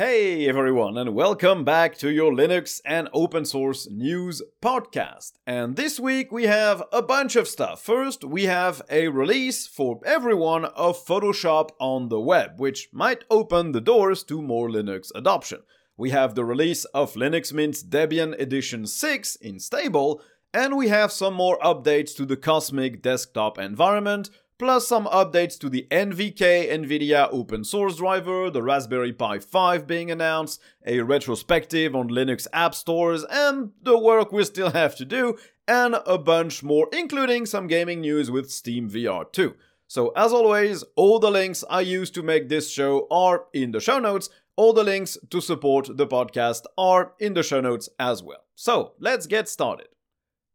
Hey everyone, and welcome back to your Linux and open source news podcast. And this week we have a bunch of stuff. First, we have a release for everyone of Photoshop on the web, which might open the doors to more Linux adoption. We have the release of Linux Mint's Debian Edition 6 in stable, and we have some more updates to the Cosmic desktop environment, plus some updates to the NVK NVIDIA open source driver, the Raspberry Pi 5 being announced, a retrospective on Linux app stores, and the work we still have to do, and a bunch more, including some gaming news with Steam VR 2. So, as always, all the links I use to make this show are in the show notes. All the links to support the podcast are in the show notes as well. So, let's get started.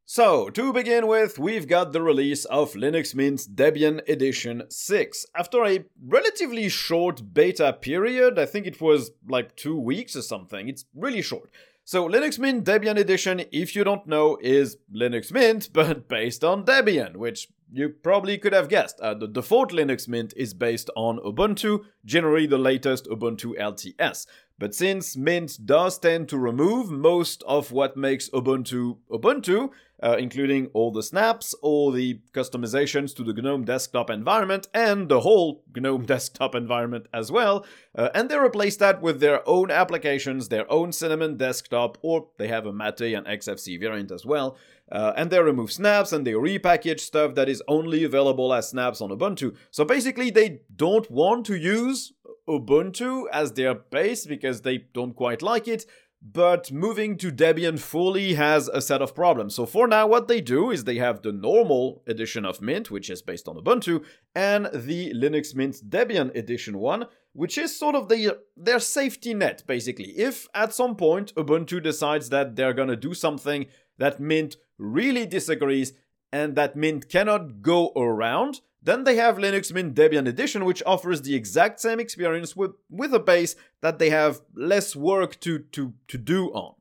So, to begin with, we've got the release of Linux Mint's Debian Edition 6. After a relatively short beta period, I think it was like two weeks or something, it's really short. So, Linux Mint Debian Edition, if you don't know, is Linux Mint, but based on Debian, which you probably could have guessed. Uh, the default Linux Mint is based on Ubuntu, generally the latest Ubuntu LTS. But since Mint does tend to remove most of what makes Ubuntu Ubuntu, uh, including all the snaps, all the customizations to the GNOME desktop environment, and the whole GNOME desktop environment as well, uh, and they replace that with their own applications, their own Cinnamon desktop, or they have a Mate and Xfce variant as well. Uh, and they remove snaps and they repackage stuff that is only available as snaps on Ubuntu. So basically, they don't want to use Ubuntu as their base because they don't quite like it. But moving to Debian fully has a set of problems. So for now, what they do is they have the normal edition of Mint, which is based on Ubuntu, and the Linux Mint Debian edition one, which is sort of the, their safety net, basically. If at some point Ubuntu decides that they're gonna do something that Mint really disagrees and that Mint cannot go around, then they have Linux Mint Debian Edition, which offers the exact same experience with, with a base that they have less work to, to, to do on.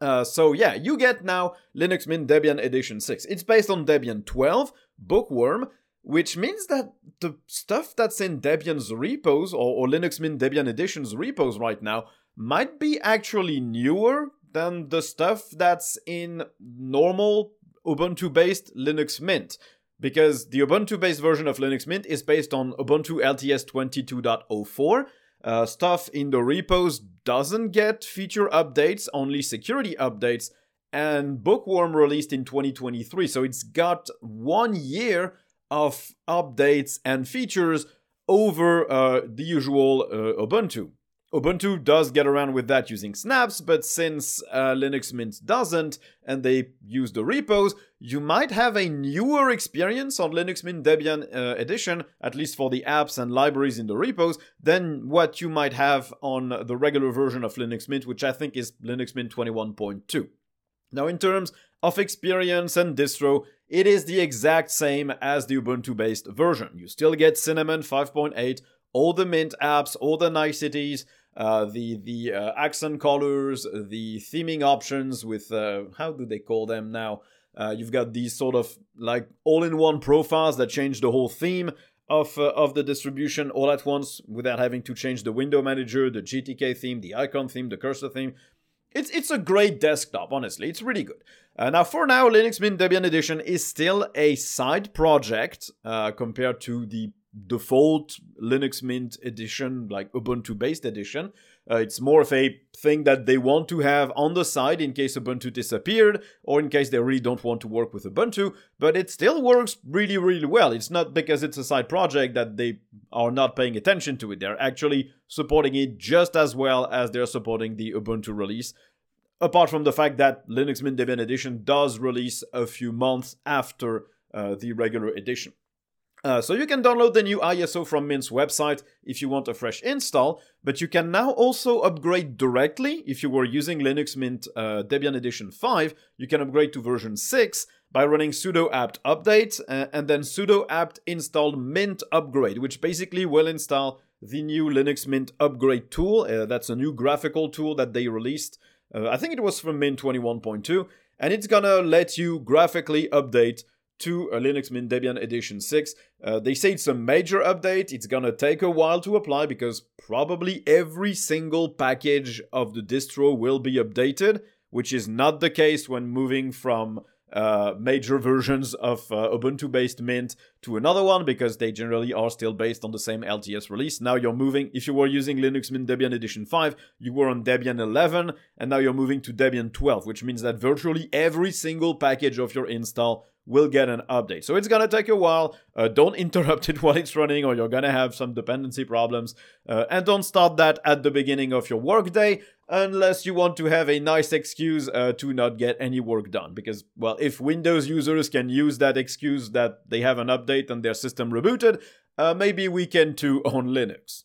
Uh, so yeah, you get now Linux Mint Debian Edition 6. It's based on Debian 12, Bookworm, which means that the stuff that's in Debian's repos or, or Linux Mint Debian Edition's repos right now might be actually newer than the stuff that's in normal Ubuntu based Linux Mint because the Ubuntu based version of Linux Mint is based on Ubuntu LTS 22.04. Uh, stuff in the repos doesn't get feature updates, only security updates, and Bookworm released in 2023, so it's got one year of updates and features over uh, the usual uh, Ubuntu. Ubuntu does get around with that using snaps, but since uh, Linux Mint doesn't, and they use the repos, you might have a newer experience on Linux Mint Debian uh, Edition, at least for the apps and libraries in the repos, than what you might have on the regular version of Linux Mint, which I think is Linux Mint 21.2. Now, in terms of experience and distro, it is the exact same as the Ubuntu based version. You still get Cinnamon 5.8, all the Mint apps, all the niceties. Uh, the the uh, accent colors, the theming options with uh, how do they call them now? Uh, you've got these sort of like all-in-one profiles that change the whole theme of uh, of the distribution all at once without having to change the window manager, the GTK theme, the icon theme, the cursor theme. It's it's a great desktop, honestly. It's really good. Uh, now, for now, Linux Mint Debian Edition is still a side project uh, compared to the default Linux Mint edition, like Ubuntu based edition. Uh, it's more of a thing that they want to have on the side in case Ubuntu disappeared or in case they really don't want to work with Ubuntu, but it still works really, really well. It's not because it's a side project that they are not paying attention to it. They're actually supporting it just as well as they're supporting the Ubuntu release. Apart from the fact that Linux Mint Debian Edition does release a few months after uh, the regular edition. Uh, so you can download the new ISO from Mint's website if you want a fresh install, but you can now also upgrade directly. If you were using Linux Mint uh, Debian Edition 5, you can upgrade to version 6 by running sudo apt update uh, and then sudo apt install mint upgrade, which basically will install the new Linux Mint upgrade tool. Uh, that's a new graphical tool that they released. Uh, I think it was from Mint 21.2, and it's gonna let you graphically update to a Linux Mint Debian Edition 6. Uh, they say it's a major update. It's gonna take a while to apply because probably every single package of the distro will be updated, which is not the case when moving from uh, major versions of uh, Ubuntu based Mint to another one because they generally are still based on the same LTS release. Now you're moving, if you were using Linux Mint Debian Edition 5, you were on Debian 11, and now you're moving to Debian 12, which means that virtually every single package of your install will get an update. So it's gonna take a while. Uh, don't interrupt it while it's running, or you're gonna have some dependency problems. Uh, and don't start that at the beginning of your workday unless you want to have a nice excuse uh, to not get any work done. Because, well, if Windows users can use that excuse that they have an update and their system rebooted, uh, maybe we can too on Linux.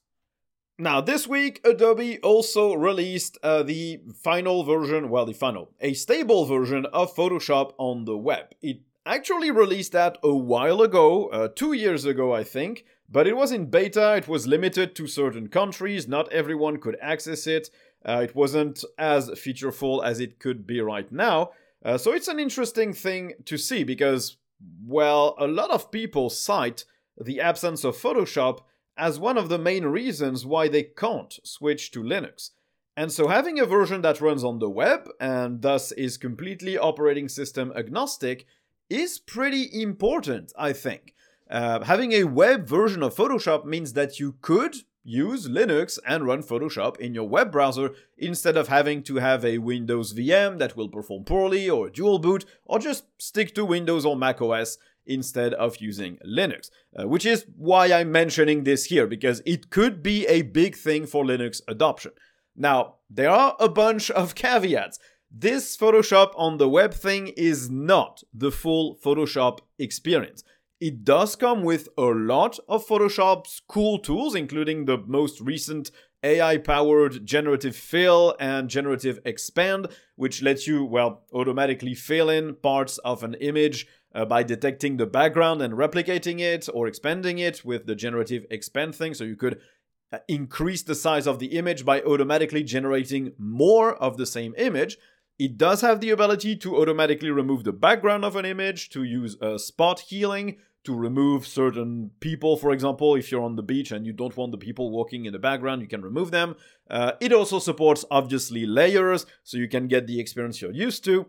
Now, this week, Adobe also released uh, the final version, well, the final, a stable version of Photoshop on the web. It actually released that a while ago, uh, two years ago, I think, but it was in beta, it was limited to certain countries, not everyone could access it, uh, it wasn't as featureful as it could be right now. Uh, so it's an interesting thing to see because, well, a lot of people cite the absence of Photoshop as one of the main reasons why they can't switch to Linux. And so having a version that runs on the web and thus is completely operating system agnostic is pretty important, I think. Uh, having a web version of Photoshop means that you could use Linux and run Photoshop in your web browser instead of having to have a Windows VM that will perform poorly or dual boot or just stick to Windows or Mac OS instead of using Linux. Uh, which is why I'm mentioning this here because it could be a big thing for Linux adoption. Now, there are a bunch of caveats. This Photoshop on the web thing is not the full Photoshop experience. It does come with a lot of Photoshop's cool tools, including the most recent AI powered generative fill and generative expand, which lets you, well, automatically fill in parts of an image uh, by detecting the background and replicating it or expanding it with the generative expand thing. So you could uh, increase the size of the image by automatically generating more of the same image. It does have the ability to automatically remove the background of an image, to use uh, spot healing, to remove certain people, for example, if you're on the beach and you don't want the people walking in the background, you can remove them. Uh, it also supports, obviously, layers, so you can get the experience you're used to.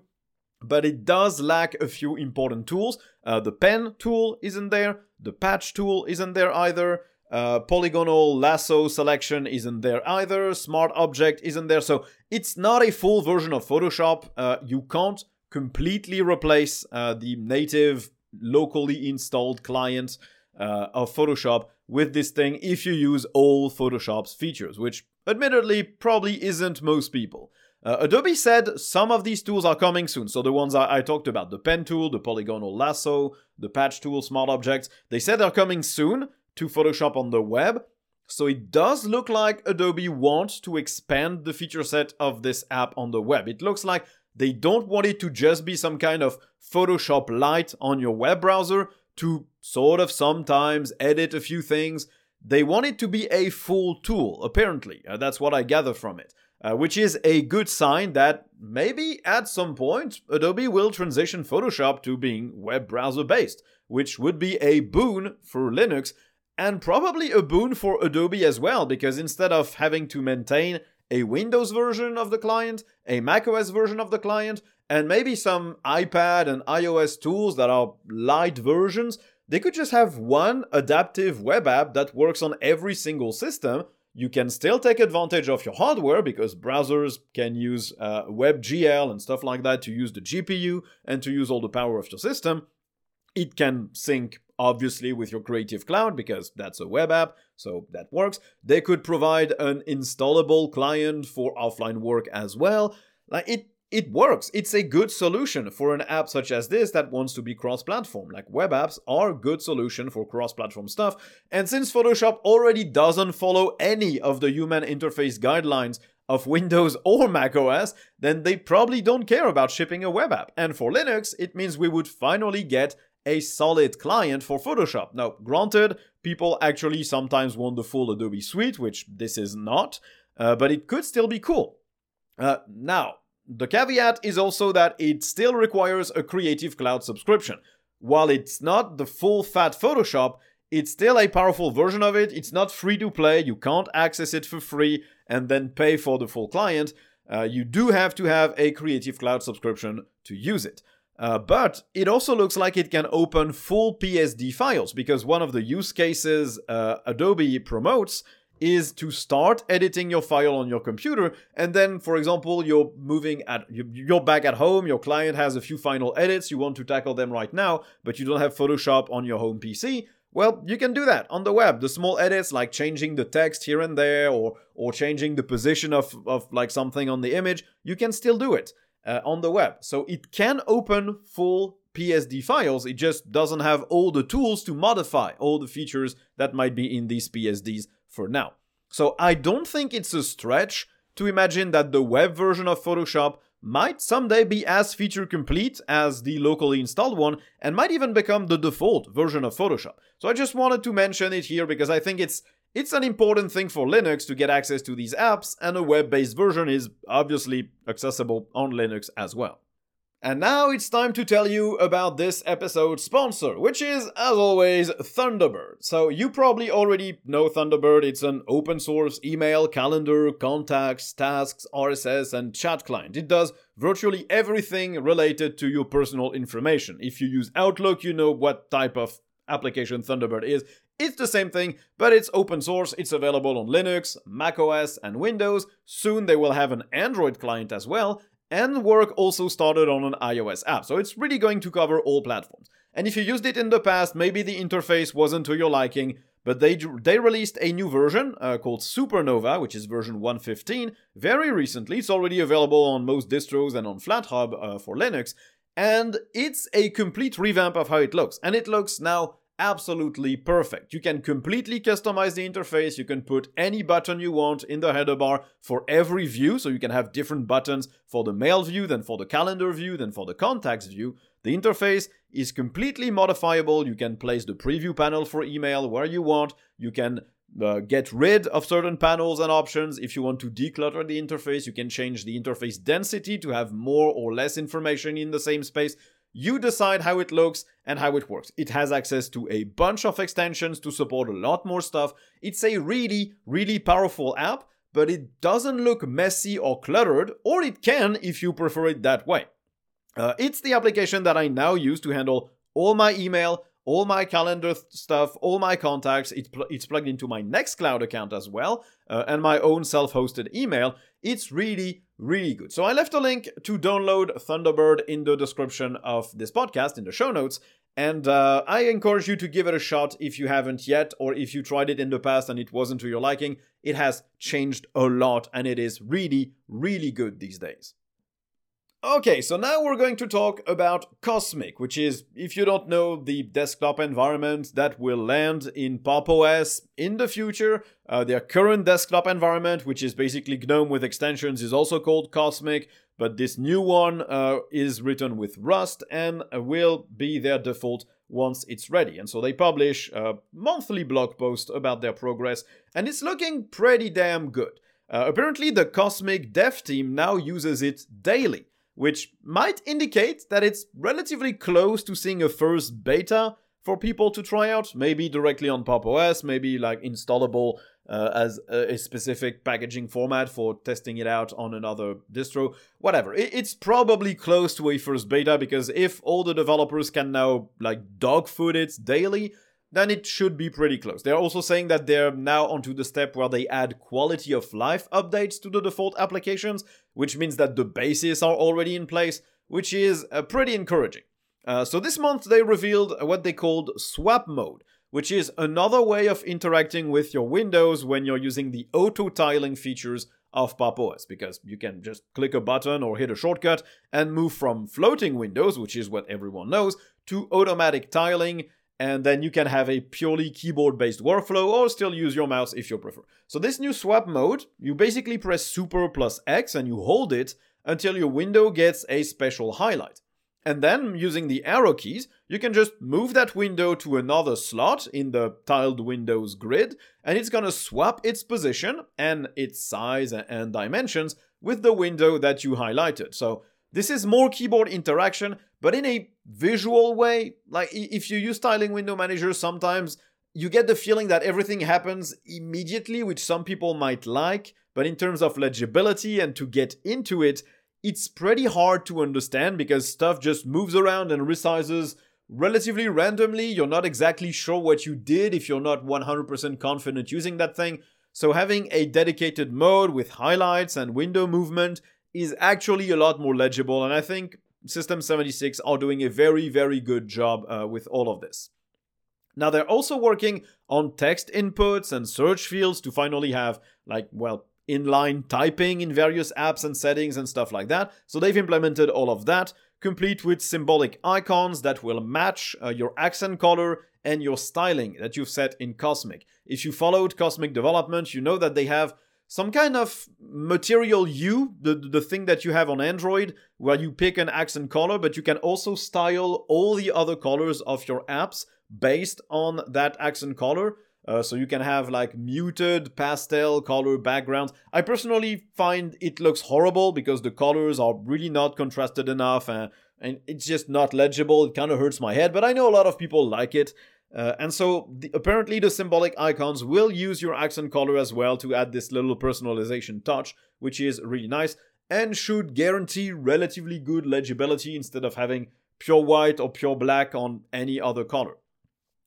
But it does lack a few important tools. Uh, the pen tool isn't there, the patch tool isn't there either. Uh, polygonal lasso selection isn't there either. Smart object isn't there. So it's not a full version of Photoshop. Uh, you can't completely replace uh, the native locally installed client uh, of Photoshop with this thing if you use all Photoshop's features, which admittedly probably isn't most people. Uh, Adobe said some of these tools are coming soon. So the ones I, I, talked about, the pen tool, the polygonal lasso, the patch tool, smart objects, they said they're coming soon to Photoshop on the web. So it does look like Adobe wants to expand the feature set of this app on the web. It looks like they don't want it to just be some kind of Photoshop Lite on your web browser to sort of sometimes edit a few things. They want it to be a full tool, apparently. Uh, that's what I gather from it. Uh, which is a good sign that maybe at some point Adobe will transition Photoshop to being web browser based, which would be a boon for Linux and probably a boon for Adobe as well, because instead of having to maintain a Windows version of the client, a macOS version of the client, and maybe some iPad and iOS tools that are light versions, they could just have one adaptive web app that works on every single system. You can still take advantage of your hardware because browsers can use uh, WebGL and stuff like that to use the GPU and to use all the power of your system. It can sync obviously with your Creative Cloud because that's a web app, so that works. They could provide an installable client for offline work as well. Like it it works. It's a good solution for an app such as this that wants to be cross-platform. Like web apps are a good solution for cross-platform stuff. And since Photoshop already doesn't follow any of the human interface guidelines of Windows or Mac OS, then they probably don't care about shipping a web app. And for Linux, it means we would finally get a solid client for Photoshop. Now, granted, people actually sometimes want the full Adobe suite, which this is not, uh, but it could still be cool. Uh, now, the caveat is also that it still requires a Creative Cloud subscription. while it's not the full fat Photoshop, it's still a powerful version of it. It's not free to play. You can't access it for free and then pay for the full client. Uh, you do have to have a Creative Cloud subscription to use it. Uh, but it also looks like it can open full PSD files because one of the use cases uh, Adobe promotes is to start editing your file on your computer and then for example you're moving at you're back at home your client has a few final edits you want to tackle them right now but you don't have photoshop on your home pc well you can do that on the web. The small edits like changing the text here and there or or changing the position of of like something on the image you can still do it uh, on the web so it can open full PSD files, it just doesn't have all the tools to modify all the features that might be in these PSDs for now. So I don't think it's a stretch to imagine that the web version of Photoshop might someday be as feature complete as the locally installed one and might even become the default version of Photoshop. So I just wanted to mention it here because I think it's it's an important thing for Linux to get access to these apps and a web-based version is obviously accessible on Linux as well. And now it's time to tell you about this episode's sponsor, which is, as always, Thunderbird. So, you probably already know Thunderbird. It's an open source email, calendar, contacts, tasks, RSS, and chat client. It does virtually everything related to your personal information. If you use Outlook, you know what type of application Thunderbird is. It's the same thing, but it's open source. It's available on Linux, macOS, and Windows. Soon they will have an Android client as well, and work also started on an iOS app, so it's really going to cover all platforms. And if you used it in the past, maybe the interface wasn't to your liking, but they they released a new version uh, called Supernova, which is version 115, very recently. It's already available on most distros and on FlatHub uh, for Linux, and it's a complete revamp of how it looks. And it looks now absolutely perfect. You can completely customize the interface. You can put any button you want in the header bar for every view. So you can have different buttons for the mail view, then for the calendar view, then for the contacts view. The interface is completely modifiable. You can place the preview panel for email where you want. You can uh, get rid of certain panels and options. If you want to declutter the interface, you can change the interface density to have more or less information in the same space. You decide how it looks and how it works. It has access to a bunch of extensions to support a lot more stuff. It's a really, really powerful app, but it doesn't look messy or cluttered, or it can if you prefer it that way. Uh, it's the application that I now use to handle all my email, all my calendar th- stuff, all my contacts. It's, pl- it's plugged into my Nextcloud account as well, uh, and my own self hosted email. It's really, really good. So I left a link to download Thunderbird in the description of this podcast, in the show notes. And uh, I encourage you to give it a shot if you haven't yet, or if you tried it in the past and it wasn't to your liking. It has changed a lot and it is really, really good these days. Okay, so now we're going to talk about Cosmic, which is, if you don't know, the desktop environment that will land in Pop! OS in the future. Uh, their current desktop environment, which is basically GNOME with extensions, is also called Cosmic, but this new one uh, is written with Rust and will be their default once it's ready. And so they publish a monthly blog post about their progress, and it's looking pretty damn good. Uh, apparently, the Cosmic dev team now uses it daily which might indicate that it's relatively close to seeing a first beta for people to try out, maybe directly on Pop! OS, maybe like installable uh, as a, specific packaging format for testing it out on another distro, whatever. It, it's probably close to a first beta because if all the developers can now like dogfood it daily, then it should be pretty close. They're also saying that they're now onto the step where they add quality of life updates to the default applications, which means that the bases are already in place, which is uh, pretty encouraging. Uh, so this month they revealed what they called swap mode, which is another way of interacting with your windows when you're using the auto tiling features of Pop! OS, because you can just click a button or hit a shortcut and move from floating windows, which is what everyone knows, to automatic tiling and then you can have a purely keyboard based workflow or still use your mouse if you prefer. So this new swap mode, you basically press super plus X and you hold it until your window gets a special highlight. And then using the arrow keys, you can just move that window to another slot in the tiled windows grid, and it's gonna swap its position and its size and dimensions with the window that you highlighted. So this is more keyboard interaction, but in a visual way. Like if you use tiling window manager, sometimes you get the feeling that everything happens immediately, which some people might like, but in terms of legibility and to get into it, it's pretty hard to understand because stuff just moves around and resizes relatively randomly. You're not exactly sure what you did if you're not 100% confident using that thing. So having a dedicated mode with highlights and window movement is actually a lot more legible, and I think System 76 are doing a very, very good job uh, with all of this. Now they're also working on text inputs and search fields to finally have, like, well, inline typing in various apps and settings and stuff like that. So they've implemented all of that, complete with symbolic icons that will match uh, your accent color and your styling that you've set in Cosmic. If you followed Cosmic development, you know that they have some kind of material you, the, the thing that you have on Android, where you pick an accent color, but you can also style all the other colors of your apps based on that accent color. Uh, so you can have like muted pastel color backgrounds. I personally find it looks horrible because the colors are really not contrasted enough and, and it's just not legible. It kind of hurts my head, but I know a lot of people like it. Uh, and so the, apparently the symbolic icons will use your accent color as well to add this little personalization touch, which is really nice and should guarantee relatively good legibility instead of having pure white or pure black on any other color.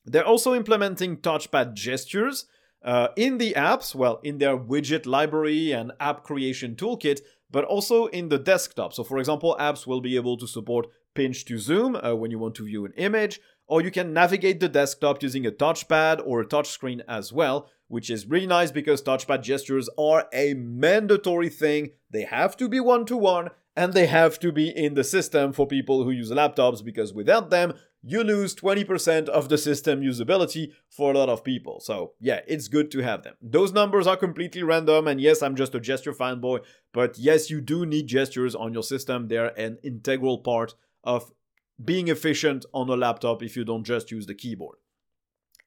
They're also implementing touchpad gestures uh, in the apps, well, in their widget library and app creation toolkit, but also in the desktop. So, for example, apps will be able to support pinch to zoom uh, when you want to view an image, or you can navigate the desktop using a touchpad or a touchscreen as well, which is really nice because touchpad gestures are a mandatory thing. They have to be one to one and they have to be in the system for people who use laptops because without them, you lose 20% of the system usability for a lot of people. So, yeah, it's good to have them. Those numbers are completely random, and yes, I'm just a gesture fanboy, but yes, you do need gestures on your system. They're an integral part of being efficient on a laptop if you don't just use the keyboard.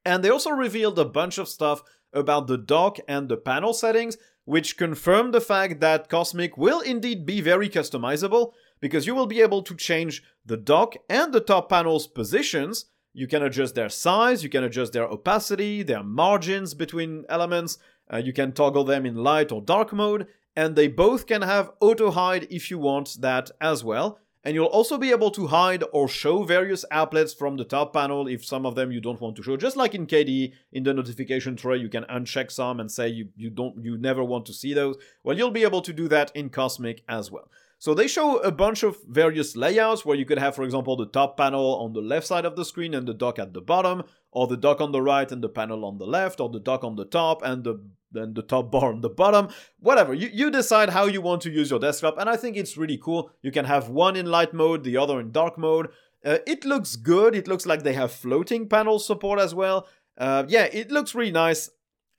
And they also revealed a bunch of stuff about the dock and the panel settings, which confirm the fact that Cosmic will indeed be very customizable because you will be able to change the dock and the top panel's positions. You can adjust their size, you can adjust their opacity, their margins between elements, uh, you can toggle them in light or dark mode, and they both can have auto hide if you want that as well. And you'll also be able to hide or show various applets from the top panel if some of them you don't want to show. Just like in KDE, in the notification tray, you can uncheck some and say you, you don't you never want to see those. Well, you'll be able to do that in Cosmic as well. So they show a bunch of various layouts where you could have, for example, the top panel on the left side of the screen and the dock at the bottom, or the dock on the right and the panel on the left, or the dock on the top and the then the top bar on the bottom. Whatever. You, you decide how you want to use your desktop, and I think it's really cool. You can have one in light mode, the other in dark mode. Uh, it looks good. It looks like they have floating panel support as well. Uh, yeah, it looks really nice.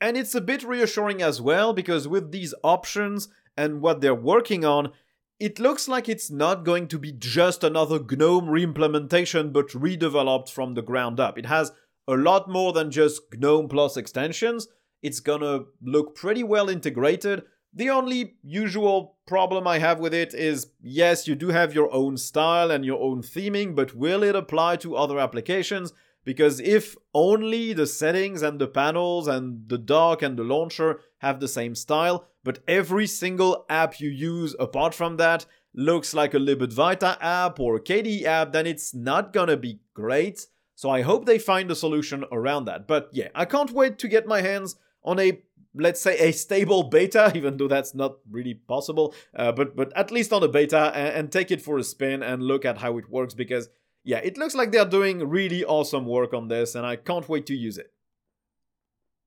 And it's a bit reassuring as well because with these options and what they're working on, it looks like it's not going to be just another GNOME reimplementation but redeveloped from the ground up. It has a lot more than just GNOME plus extensions. It's gonna look pretty well integrated. The only usual problem I have with it is yes, you do have your own style and your own theming, but will it apply to other applications? Because if only the settings and the panels and the dock and the launcher have the same style, but every single app you use apart from that looks like a libadwaita app or a KDE app, then it's not gonna be great. So I hope they find a solution around that. But yeah, I can't wait to get my hands on a let's say a stable beta, even though that's not really possible. Uh, but but at least on a beta and, and take it for a spin and look at how it works because yeah, it looks like they're doing really awesome work on this, and I can't wait to use it.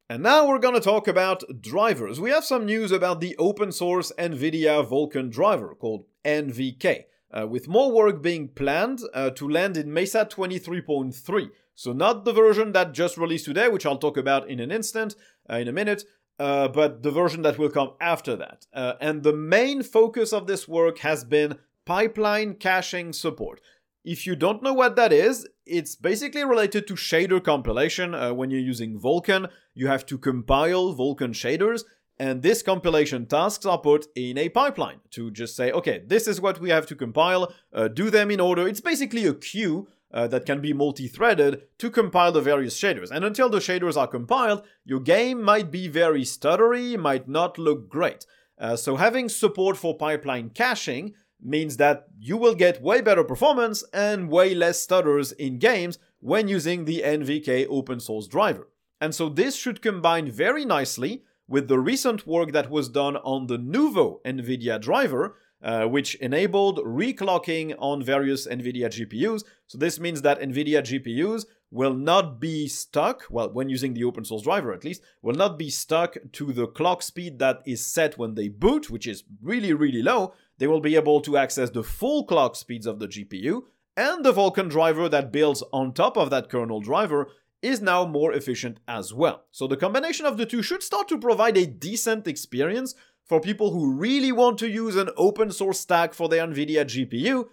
And now we're gonna talk about drivers. We have some news about the open source NVIDIA Vulkan driver called NVK, uh, with more work being planned uh, to land in Mesa 23.3. So, not the version that just released today, which I'll talk about in an instant, uh, in a minute, uh, but the version that will come after that. Uh, and the main focus of this work has been pipeline caching support. If you don't know what that is, it's basically related to shader compilation. Uh, when you're using Vulkan, you have to compile Vulkan shaders, and this compilation tasks are put in a pipeline to just say, okay, this is what we have to compile, uh, do them in order. It's basically a queue uh, that can be multi-threaded to compile the various shaders. And until the shaders are compiled, your game might be very stuttery, might not look great. Uh, so having support for pipeline caching means that you will get way better performance and way less stutters in games when using the NVK open source driver. And so this should combine very nicely with the recent work that was done on the Nouveau NVIDIA driver, uh, which enabled reclocking on various NVIDIA GPUs. So this means that NVIDIA GPUs will not be stuck, well, when using the open source driver at least, will not be stuck to the clock speed that is set when they boot, which is really, really low. They will be able to access the full clock speeds of the GPU, and the Vulkan driver that builds on top of that kernel driver is now more efficient as well. So the combination of the two should start to provide a decent experience for people who really want to use an open source stack for their NVIDIA GPU,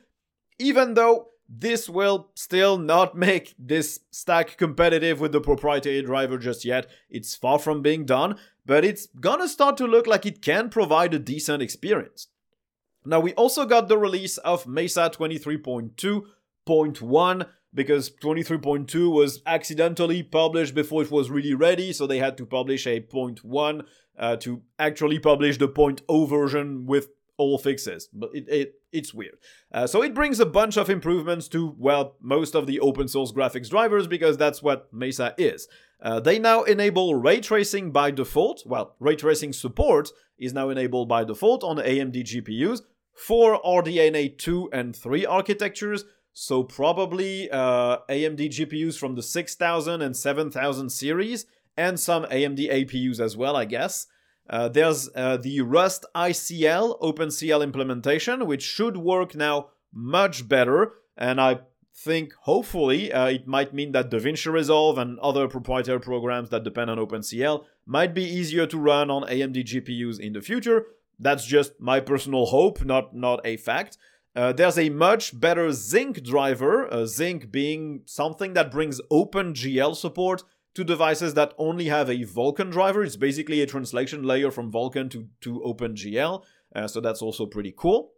even though this will still not make this stack competitive with the proprietary driver just yet. It's far from being done, but it's gonna start to look like it can provide a decent experience. Now, we also got the release of Mesa 23.2.1, because 23.2 was accidentally published before it was really ready, so they had to publish a 0.1 uh, to actually publish the 0.0 version with all fixes. But it, it it's weird. Uh, so it brings a bunch of improvements to well most of the open source graphics drivers because that's what Mesa is. Uh, they now enable ray tracing by default. Well, ray tracing support is now enabled by default on AMD GPUs for RDNA 2 and 3 architectures so probably uh, AMD GPUs from the 6000 and 7000 series, and some AMD APUs as well, I guess. Uh, there's uh, the Rusticl OpenCL implementation, which should work now much better, and I think hopefully uh, it might mean that DaVinci Resolve and other proprietary programs that depend on OpenCL might be easier to run on AMD GPUs in the future. That's just my personal hope, not not a fact. Uh, there's a much better Zink driver, uh, Zink being something that brings OpenGL support to devices that only have a Vulkan driver. It's basically a translation layer from Vulkan to, to OpenGL, uh, so that's also pretty cool.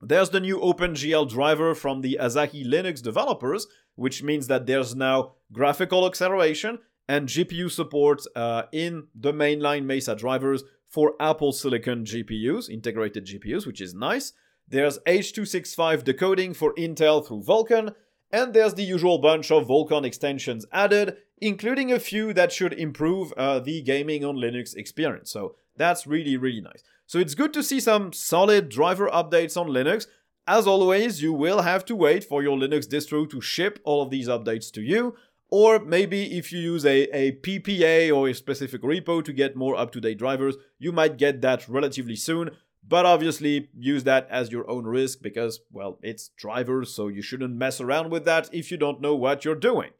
There's the new OpenGL driver from the Asahi Linux developers, which means that there's now graphical acceleration and GPU support uh, in the mainline Mesa drivers for Apple Silicon GPUs, integrated GPUs, which is nice. There's H.265 decoding for Intel through Vulkan, and there's the usual bunch of Vulkan extensions added, including a few that should improve uh, the gaming on Linux experience. So that's really, really nice. So it's good to see some solid driver updates on Linux. As always, you will have to wait for your Linux distro to ship all of these updates to you, or maybe if you use a, a PPA or a specific repo to get more up to date drivers, you might get that relatively soon. But obviously, use that as your own risk because, well, it's drivers, so you shouldn't mess around with that if you don't know what you're doing.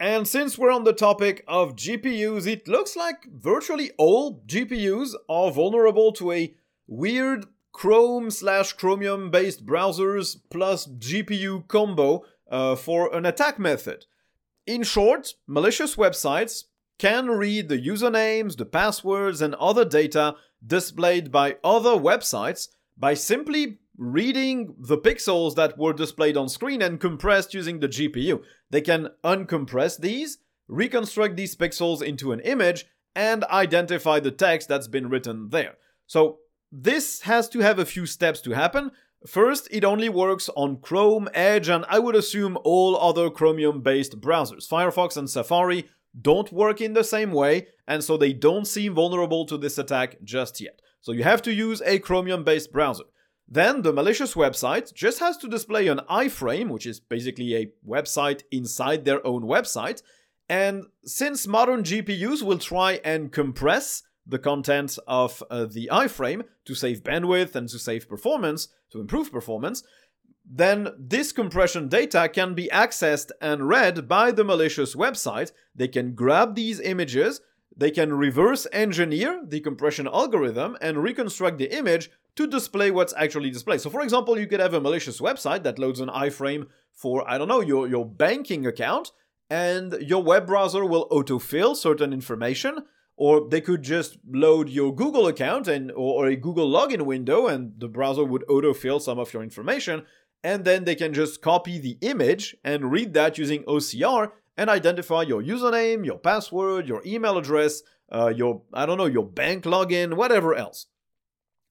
And since we're on the topic of GPUs, it looks like virtually all GPUs are vulnerable to a weird Chrome slash Chromium based browsers plus GPU combo uh, for an attack method. In short, malicious websites can read the usernames, the passwords, and other data displayed by other websites by simply reading the pixels that were displayed on screen and compressed using the GPU. They can uncompress these, reconstruct these pixels into an image, and identify the text that's been written there. So, this has to have a few steps to happen. First, it only works on Chrome, Edge, and I would assume all other Chromium based browsers. Firefox and Safari don't work in the same way, and so they don't seem vulnerable to this attack just yet. So you have to use a Chromium based browser. Then the malicious website just has to display an iframe, which is basically a website inside their own website. And since modern GPUs will try and compress the content of uh, the iframe to save bandwidth and to save performance, to improve performance, then this compression data can be accessed and read by the malicious website. They can grab these images, they can reverse engineer the compression algorithm and reconstruct the image to display what's actually displayed. So, for example, you could have a malicious website that loads an iframe for, I don't know, your, your banking account, and your web browser will autofill certain information, or they could just load your Google account and or, a Google login window and the browser would autofill some of your information and then they can just copy the image and read that using OCR and identify your username, your password, your email address, uh, your I don't know, your bank login, whatever else.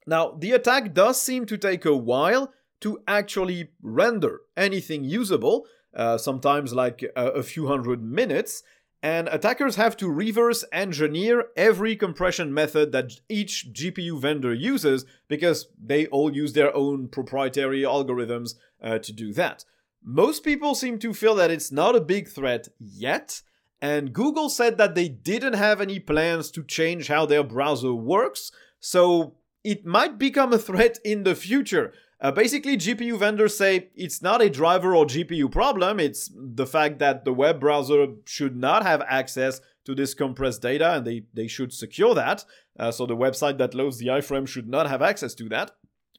Now, the attack does seem to take a while to actually render anything usable, uh, sometimes like a, a few hundred minutes, and attackers have to reverse engineer every compression method that each GPU vendor uses because they all use their own proprietary algorithms uh, to do that. Most people seem to feel that it's not a big threat yet, and Google said that they didn't have any plans to change how their browser works, so it might become a threat in the future. Uh, basically, GPU vendors say it's not a driver or GPU problem, it's the fact that the web browser should not have access to this compressed data and they, they should secure that. Uh, so the website that loads the iframe should not have access to that.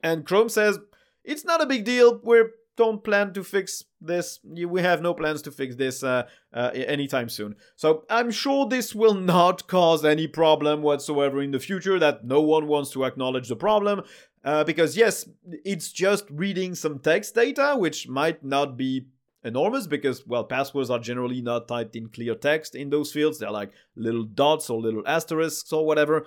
And Chrome says it's not a big deal, we don't plan to fix this. We have no plans to fix this uh, uh, anytime soon. So I'm sure this will not cause any problem whatsoever in the future, that no one wants to acknowledge the problem. Uh, because yes, it's just reading some text data, which might not be enormous because, well, passwords are generally not typed in clear text in those fields. They're like little dots or little asterisks or whatever.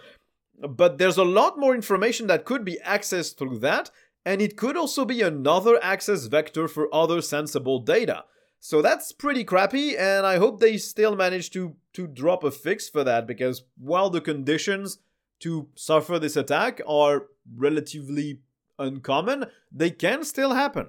But there's a lot more information that could be accessed through that, and it could also be another access vector for other sensible data. So that's pretty crappy, and I hope they still manage to, to drop a fix for that because while the conditions to suffer this attack are relatively uncommon, they can still happen.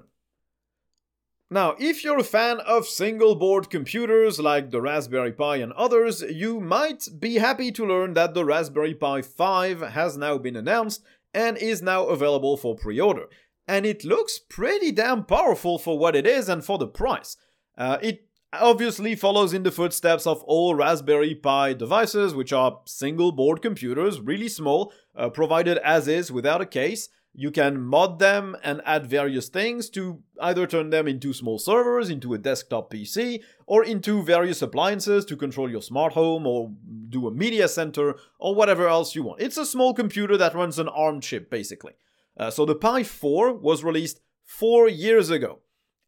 Now, if you're a fan of single board computers like the Raspberry Pi and others, you might be happy to learn that the Raspberry Pi 5 has now been announced and is now available for pre order. And it looks pretty damn powerful for what it is and for the price. Uh, it obviously follows in the footsteps of all Raspberry Pi devices, which are single board computers, really small, uh, provided as is without a case. You can mod them and add various things to either turn them into small servers, into a desktop PC, or into various appliances to control your smart home or do a media center or whatever else you want. It's a small computer that runs an ARM chip, basically. Uh, so the Pi 4 was released four years ago.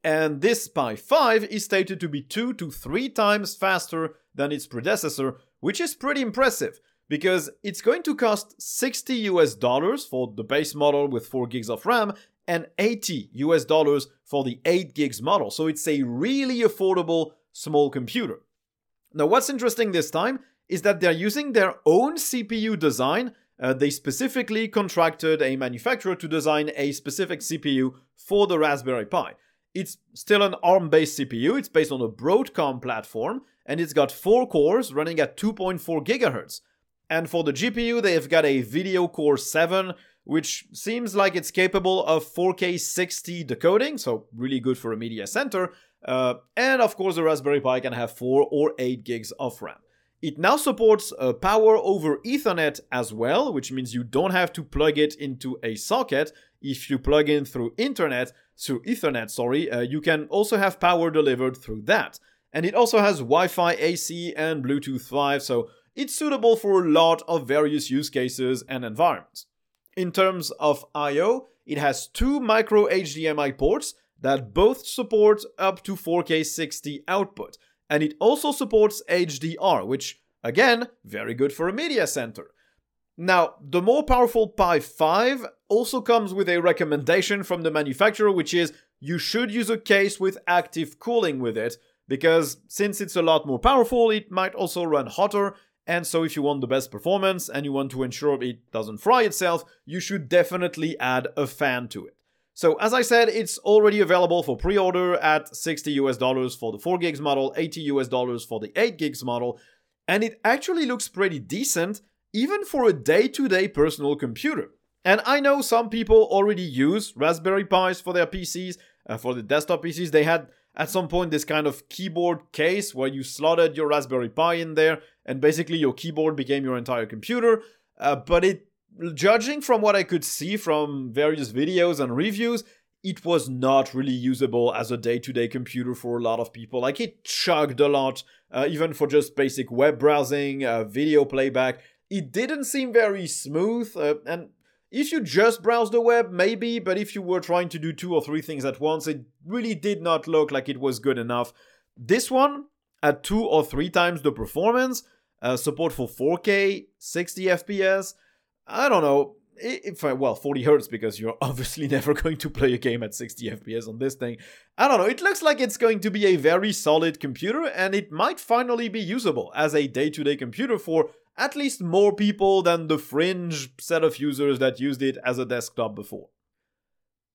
And this Pi 5 is stated to be two to three times faster than its predecessor, which is pretty impressive because it's going to cost 60 US dollars for the base model with 4 gigs of RAM and 80 US dollars for the 8 gigs model. So it's a really affordable small computer. Now, what's interesting this time is that they're using their own CPU design. Uh, they specifically contracted a manufacturer to design a specific CPU for the Raspberry Pi. It's still an ARM based CPU, it's based on a Broadcom platform, and it's got 4 cores running at 2.4 GHz. And for the GPU, they've got a Video Core 7, which seems like it's capable of 4K 60 decoding, so really good for a media center. Uh, and of course, the Raspberry Pi can have 4 or 8 gigs of RAM. It now supports uh, power over Ethernet as well, which means you don't have to plug it into a socket. If you plug in through internet, through Ethernet, sorry, uh, you can also have power delivered through that. And it also has Wi-Fi AC and Bluetooth 5, so it's suitable for a lot of various use cases and environments. In terms of I/O, it has two micro HDMI ports that both support up to 4K 60 output and it also supports HDR, which, again, very good for a media center. Now, the more powerful Pi 5 also comes with a recommendation from the manufacturer, which is you should use a case with active cooling with it, because since it's a lot more powerful, it might also run hotter, and so if you want the best performance and you want to ensure it doesn't fry itself, you should definitely add a fan to it. So as I said, it's already available for pre-order at 60 US dollars for the 4 gigs model, 80 US dollars for the 8 gigs model, and it actually looks pretty decent even for a day-to-day personal computer. And I know some people already use Raspberry Pis for their PCs, uh, for the desktop PCs. They had at some point this kind of keyboard case where you slotted your Raspberry Pi in there, and basically your keyboard became your entire computer. Uh, but it judging from what I could see from various videos and reviews, it was not really usable as a day-to-day computer for a lot of people. Like it chugged a lot, uh, even for just basic web browsing, uh, video playback. it didn't seem very smooth. Uh, and if you just browse the web, maybe, but if you were trying to do two or three things at once, it really did not look like it was good enough. This one, at two or three times the performance, uh, support for 4K, 60 FPS, I don't know. If I, well, 40 hertz because you're obviously never going to play a game at 60 FPS on this thing. I don't know. It looks like it's going to be a very solid computer, and it might finally be usable as a day-to-day computer for at least more people than the fringe set of users that used it as a desktop before.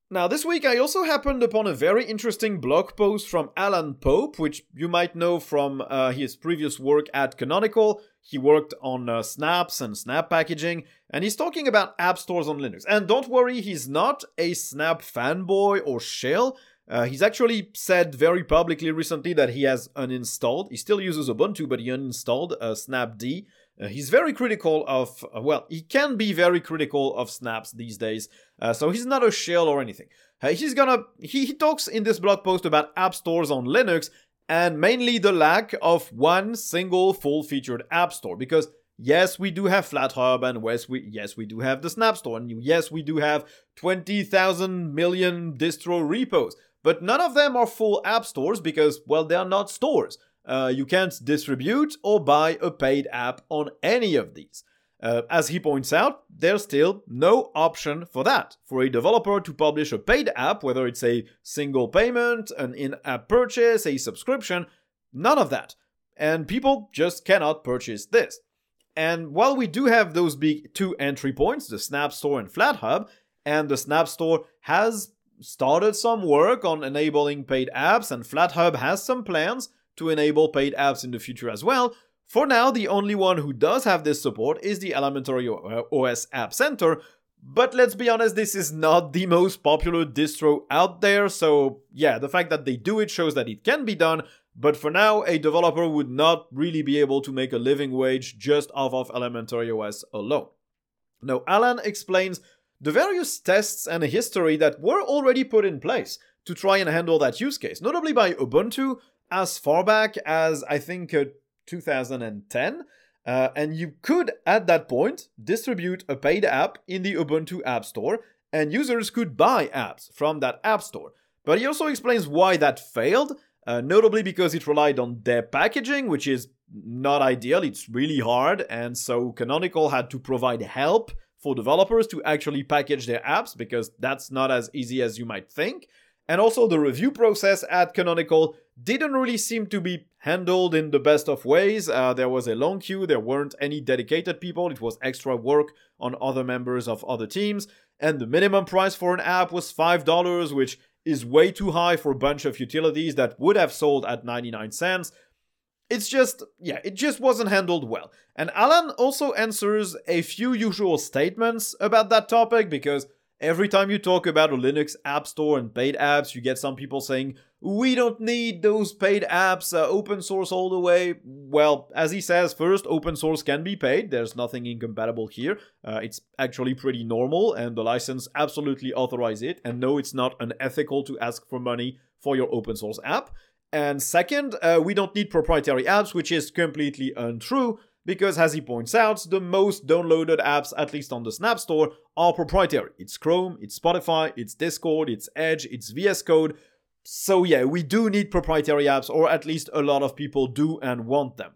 Now, this week I also happened upon a very interesting blog post from Alan Pope, which you might know from uh, his previous work at Canonical. He worked on uh, snaps and snap packaging, and he's talking about app stores on Linux. And don't worry, he's not a snap fanboy or shell. Uh, he's actually said very publicly recently that he has uninstalled. He still uses Ubuntu, but he uninstalled uh, Snapd. Uh, he's very critical of, uh, well, he can be very critical of snaps these days, uh, so he's not a shell or anything. Uh, he's gonna, he, he talks in this blog post about app stores on Linux and mainly the lack of one single full featured app store because yes we do have flathub and yes we yes we do have the snap store and yes we do have 20,000 million distro repos but none of them are full app stores because well they are not stores uh, you can't distribute or buy a paid app on any of these. Uh, as he points out, there's still no option for that. For a developer to publish a paid app, whether it's a single payment, an in app purchase, a subscription, none of that. And people just cannot purchase this. And while we do have those big two entry points, the Snap Store and FlatHub, and the Snap Store has started some work on enabling paid apps, and FlatHub has some plans, to enable paid apps in the future as well. For now, the only one who does have this support is the Elementary OS uh, App Center, but let's be honest, this is not the most popular distro out there, so yeah, the fact that they do it shows that it can be done, but for now, a developer would not really be able to make a living wage just off of Elementary OS alone. Now, Alan explains the various tests and history that were already put in place to try and handle that use case, notably by Ubuntu, as far back as I think uh, 2010. Uh, and you could, at that point, distribute a paid app in the Ubuntu App Store, and users could buy apps from that App Store. But he also explains why that failed, uh, notably because it relied on their packaging, which is not ideal, it's really hard, and so Canonical had to provide help for developers to actually package their apps because that's not as easy as you might think. And also, the review process at Canonical didn't really seem to be handled in the best of ways. Uh, there was a long queue, there weren't any dedicated people, it was extra work on other members of other teams. And the minimum price for an app was $5, which is way too high for a bunch of utilities that would have sold at 99 cents. It's just, yeah, it just wasn't handled well. And Alan also answers a few usual statements about that topic because Every time you talk about a Linux app store and paid apps, you get some people saying, we don't need those paid apps, uh, open source all the way. Well, as he says, first, open source can be paid. There's nothing incompatible here. Uh, it's actually pretty normal, and the license absolutely authorize it. And no, it's not unethical to ask for money for your open source app. And second, uh, we don't need proprietary apps, which is completely untrue because as he points out, the most downloaded apps, at least on the Snap Store, are proprietary. It's Chrome, it's Spotify, it's Discord, it's Edge, it's VS Code. So yeah, we do need proprietary apps, or at least a lot of people do and want them.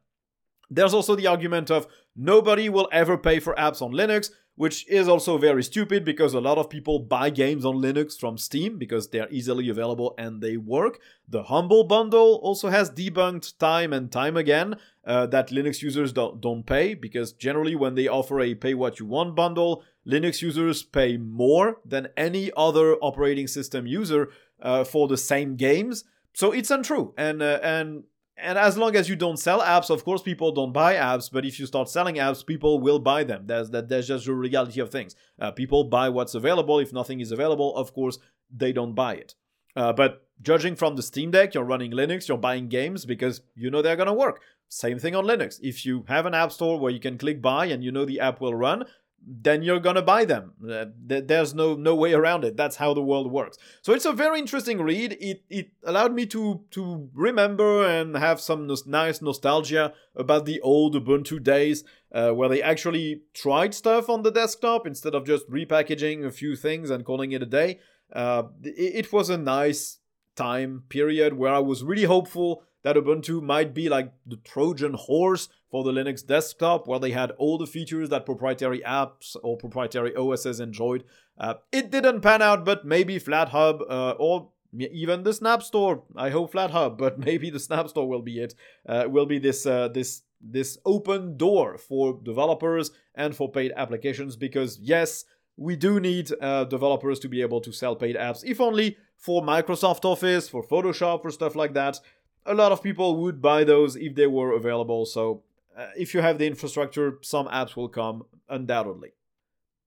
There's also the argument of nobody will ever pay for apps on Linux, which is also very stupid because a lot of people buy games on Linux from Steam because they're easily available and they work. The Humble Bundle also has debunked time and time again uh, that Linux users don't, don't pay because generally when they offer a pay what you want bundle, Linux users pay more than any other operating system user uh, for the same games. So it's untrue, and uh, and and as long as you don't sell apps, of course, people don't buy apps. But if you start selling apps, people will buy them. That's that. That's just the reality of things. Uh, people buy what's available. If nothing is available, of course, they don't buy it. Uh, but judging from the Steam Deck, you're running Linux, you're buying games because you know they're gonna work. Same thing on Linux. If you have an app store where you can click buy and you know the app will run, then you're gonna buy them. Uh, there's no no way around it. That's how the world works. So it's a very interesting read. It it allowed me to to remember and have some nos- nice nostalgia about the old Ubuntu days, uh, where they actually tried stuff on the desktop instead of just repackaging a few things and calling it a day. Uh, it, it was a nice time period where I was really hopeful that Ubuntu might be like the Trojan horse for the Linux desktop, where they had all the features that proprietary apps or proprietary OSs enjoyed. Uh, it didn't pan out, but maybe FlatHub uh, or even the Snap Store. I hope FlatHub, but maybe the Snap Store will be it. Uh, will be this uh, this this open door for developers and for paid applications because yes, we do need uh, developers to be able to sell paid apps, if only for Microsoft Office, for Photoshop, for stuff like that a lot of people would buy those if they were available. So uh, if you have the infrastructure, some apps will come undoubtedly.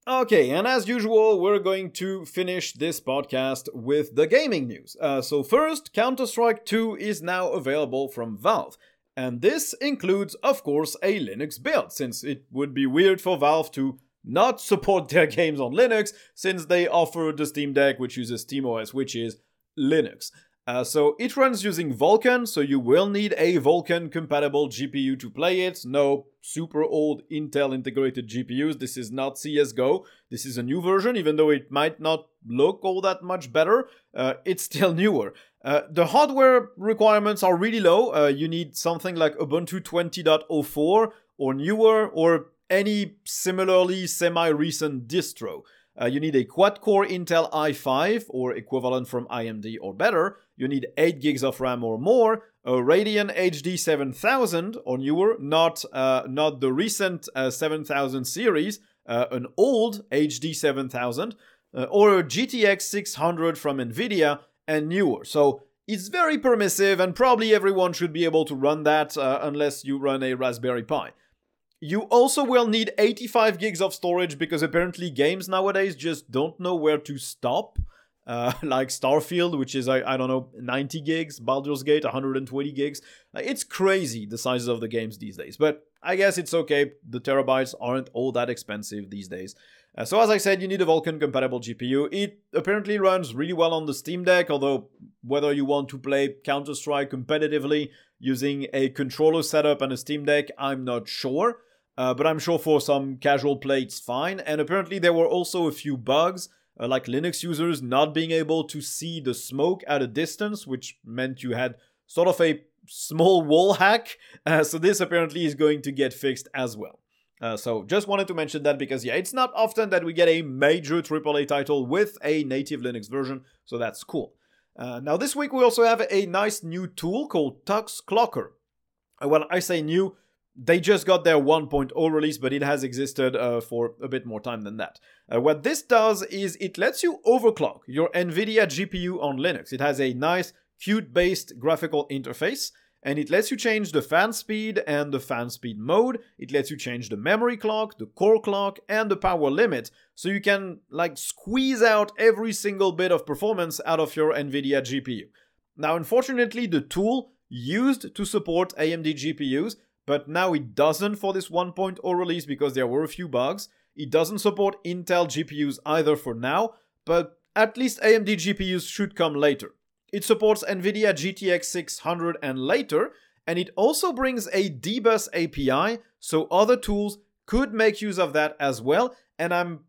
Okay, and as usual, we're going to finish this podcast with the gaming news. Uh, so, first, Counter Strike 2 is now available from Valve. And this includes, of course, a Linux build, since it would be weird for Valve to not support their games on Linux, since they offer the Steam Deck, which uses SteamOS, which is Linux. Uh, so it runs using Vulkan, so you will need a Vulkan compatible GPU to play it. No super old Intel integrated GPUs. This is not CSGO. This is a new version, even though it might not look all that much better. Uh, it's still newer. Uh, the hardware requirements are really low. Uh, you need something like Ubuntu 20.04 or newer, or any similarly semi recent distro. Uh, you need a quad core Intel i5 or equivalent from AMD or better. You need 8 gigs of RAM or more. A Radeon HD 7000 or newer, not uh, not the recent uh, 7000 series, uh, an old HD 7000, uh, or a GTX 600 from Nvidia and newer. So it's very permissive, and probably everyone should be able to run that uh, unless you run a Raspberry Pi. You also will need 85 gigs of storage because apparently games nowadays just don't know where to stop. Uh, like Starfield, which is, I, I don't know, 90 gigs, Baldur's Gate, 120 gigs. It's crazy the sizes of the games these days. But I guess it's okay. The terabytes aren't all that expensive these days. Uh, so, as I said, you need a Vulkan compatible GPU. It apparently runs really well on the Steam Deck, although whether you want to play Counter Strike competitively using a controller setup and a Steam Deck, I'm not sure. Uh, but I'm sure for some casual play it's fine. And apparently there were also a few bugs, uh, like Linux users not being able to see the smoke at a distance, which meant you had sort of a small wall hack. Uh, so this apparently is going to get fixed as well. Uh, so just wanted to mention that because yeah, it's not often that we get a major AAA title with a native Linux version, so that's cool. Uh, now this week we also have a nice new tool called Tux Clocker. Uh, well, I say new they just got their 1.0 release, but it has existed uh, for a bit more time than that. Uh, what this does is it lets you overclock your NVIDIA GPU on Linux. It has a nice Qt based graphical interface, and it lets you change the fan speed and the fan speed mode. It lets you change the memory clock, the core clock, and the power limit, so you can like squeeze out every single bit of performance out of your NVIDIA GPU. Now, unfortunately, the tool used to support AMD GPUs but now it doesn't for this 1.0 release because there were a few bugs. It doesn't support Intel GPUs either for now, but at least AMD GPUs should come later. It supports NVIDIA GTX 600 and later, and it also brings a dbus API, so other tools could make use of that as well. And I'm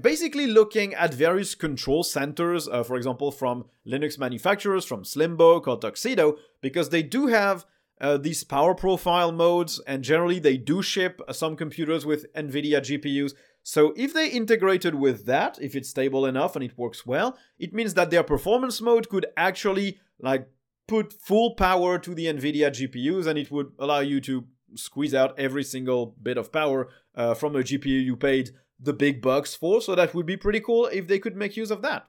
basically looking at various control centers, uh, for example, from Linux manufacturers, from Slimbook or Tuxedo, because they do have uh, these power profile modes, and generally they do ship some computers with NVIDIA GPUs. So if they integrated with that, if it's stable enough and it works well, it means that their performance mode could actually like put full power to the NVIDIA GPUs, and it would allow you to squeeze out every single bit of power uh, from a GPU you paid the big bucks for. So that would be pretty cool if they could make use of that.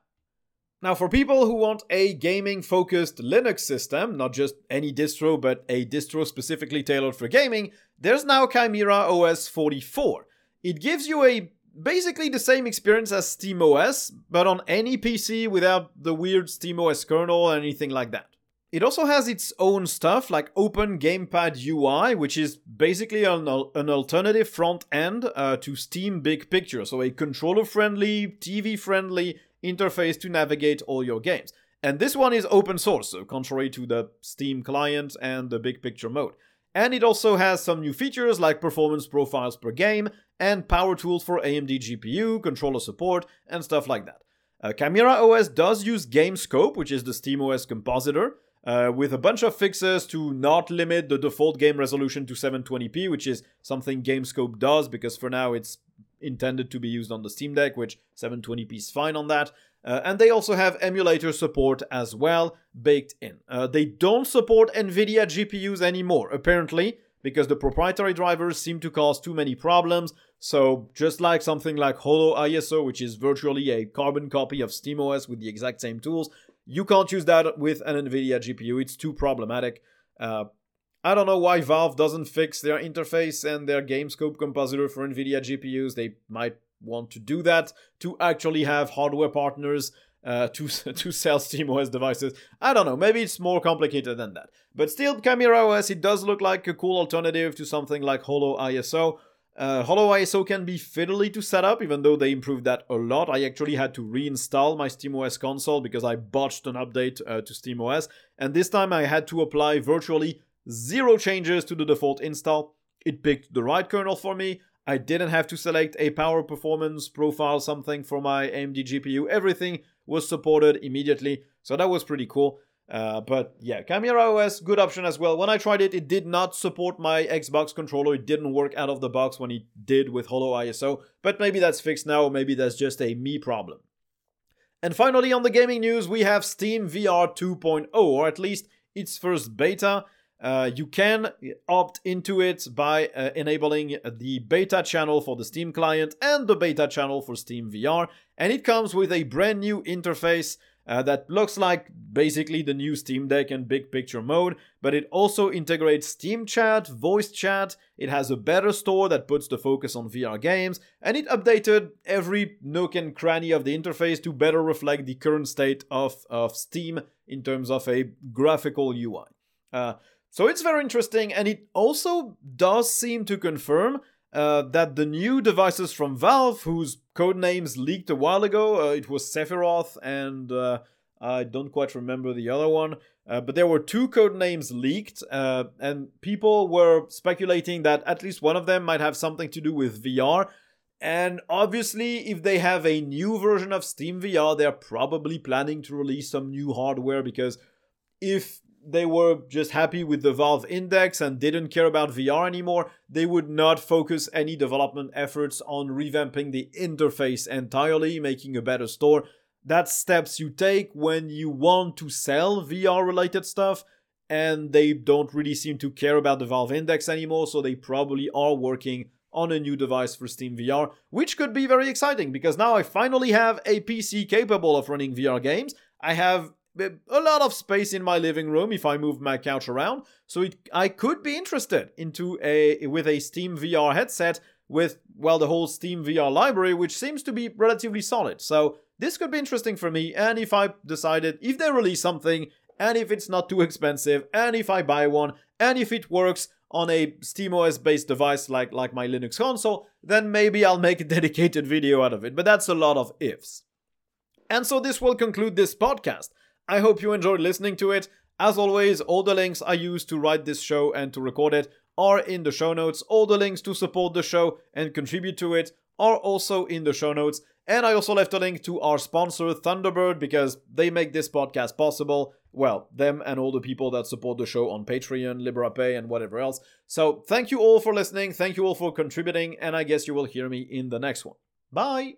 Now, for people who want a gaming focused Linux system, not just any distro, but a distro specifically tailored for gaming, there's now Chimera OS 44. It gives you a basically the same experience as SteamOS, but on any PC without the weird SteamOS kernel or anything like that. It also has its own stuff like Open Gamepad UI, which is basically an, an alternative front end uh, to Steam Big Picture, so a controller friendly, TV friendly interface to navigate all your games. And this one is open source, so contrary to the Steam client and the Big Picture mode. And it also has some new features like performance profiles per game and power tools for AMD GPU, controller support, and stuff like that. Uh, Chimera OS does use GameScope, which is the SteamOS compositor, uh, with a bunch of fixes to not limit the default game resolution to 720p, which is something GameScope does because for now it's intended to be used on the Steam Deck, which 720p is fine on that. Uh, and they also have emulator support as well baked in. Uh, they don't support NVIDIA GPUs anymore, apparently, because the proprietary drivers seem to cause too many problems. So, just like something like Holo ISO, which is virtually a carbon copy of SteamOS with the exact same tools, you can't use that with an NVIDIA GPU. It's too problematic. Uh, I don't know why Valve doesn't fix their interface and their GameScope compositor for NVIDIA GPUs. They might want to do that to actually have hardware partners uh, to to sell SteamOS devices. I don't know. Maybe it's more complicated than that. But still, Chimera OS it does look like a cool alternative to something like Holo ISO. Uh, Holo ISO can be fiddly to set up, even though they improved that a lot. I actually had to reinstall my SteamOS console because I botched an update uh, to SteamOS, and this time I had to apply virtually zero changes to the default install. It picked the right kernel for me. I didn't have to select a power performance profile something for my AMD GPU. Everything was supported immediately, so that was pretty cool. Uh, but yeah, Chimera OS, good option as well. When I tried it, it did not support my Xbox controller. It didn't work out of the box when it did with Holo ISO, but maybe that's fixed now, or maybe that's just a me problem. And finally, on the gaming news, we have Steam VR 2.0, or at least its first beta. Uh, you can opt into it by uh, enabling the beta channel for the Steam client and the beta channel for Steam VR, and it comes with a brand new interface uh, that looks like basically the new Steam Deck and big picture mode, but it also integrates Steam Chat, voice chat, it has a better store that puts the focus on VR games, and it updated every nook and cranny of the interface to better reflect the current state of, of Steam in terms of a graphical UI. Uh, so it's very interesting, and it also does seem to confirm uh, that the new devices from Valve, whose code names leaked a while ago, uh, it was Sephiroth and uh, I don't quite remember the other one, uh, but there were two code names leaked, uh, and people were speculating that at least one of them might have something to do with VR. And obviously, if they have a new version of Steam VR, they're probably planning to release some new hardware because if they were just happy with the Valve Index and didn't care about VR anymore, they would not focus any development efforts on revamping the interface entirely, making a better store. That's steps you take when you want to sell VR related stuff, and they don't really seem to care about the Valve Index anymore, so they probably are working on a new device for Steam VR, which could be very exciting because now I finally have a PC capable of running VR games. I have a lot of space in my living room if I move my couch around. So it, I could be interested into a with a Steam VR headset with well the whole Steam VR library, which seems to be relatively solid. So this could be interesting for me. And if I decided if they release something, and if it's not too expensive, and if I buy one, and if it works on a SteamOS based device like like my Linux console, then maybe I'll make a dedicated video out of it. But that's a lot of ifs. And so this will conclude this podcast. I hope you enjoyed listening to it. As always, all the links I used to write this show and to record it are in the show notes. All the links to support the show and contribute to it are also in the show notes. And I also left a link to our sponsor, Thunderbird, because they make this podcast possible. Well, them and all the people that support the show on Patreon, Liberapay, and whatever else. So thank you all for listening. Thank you all for contributing. And I guess you will hear me in the next one. Bye.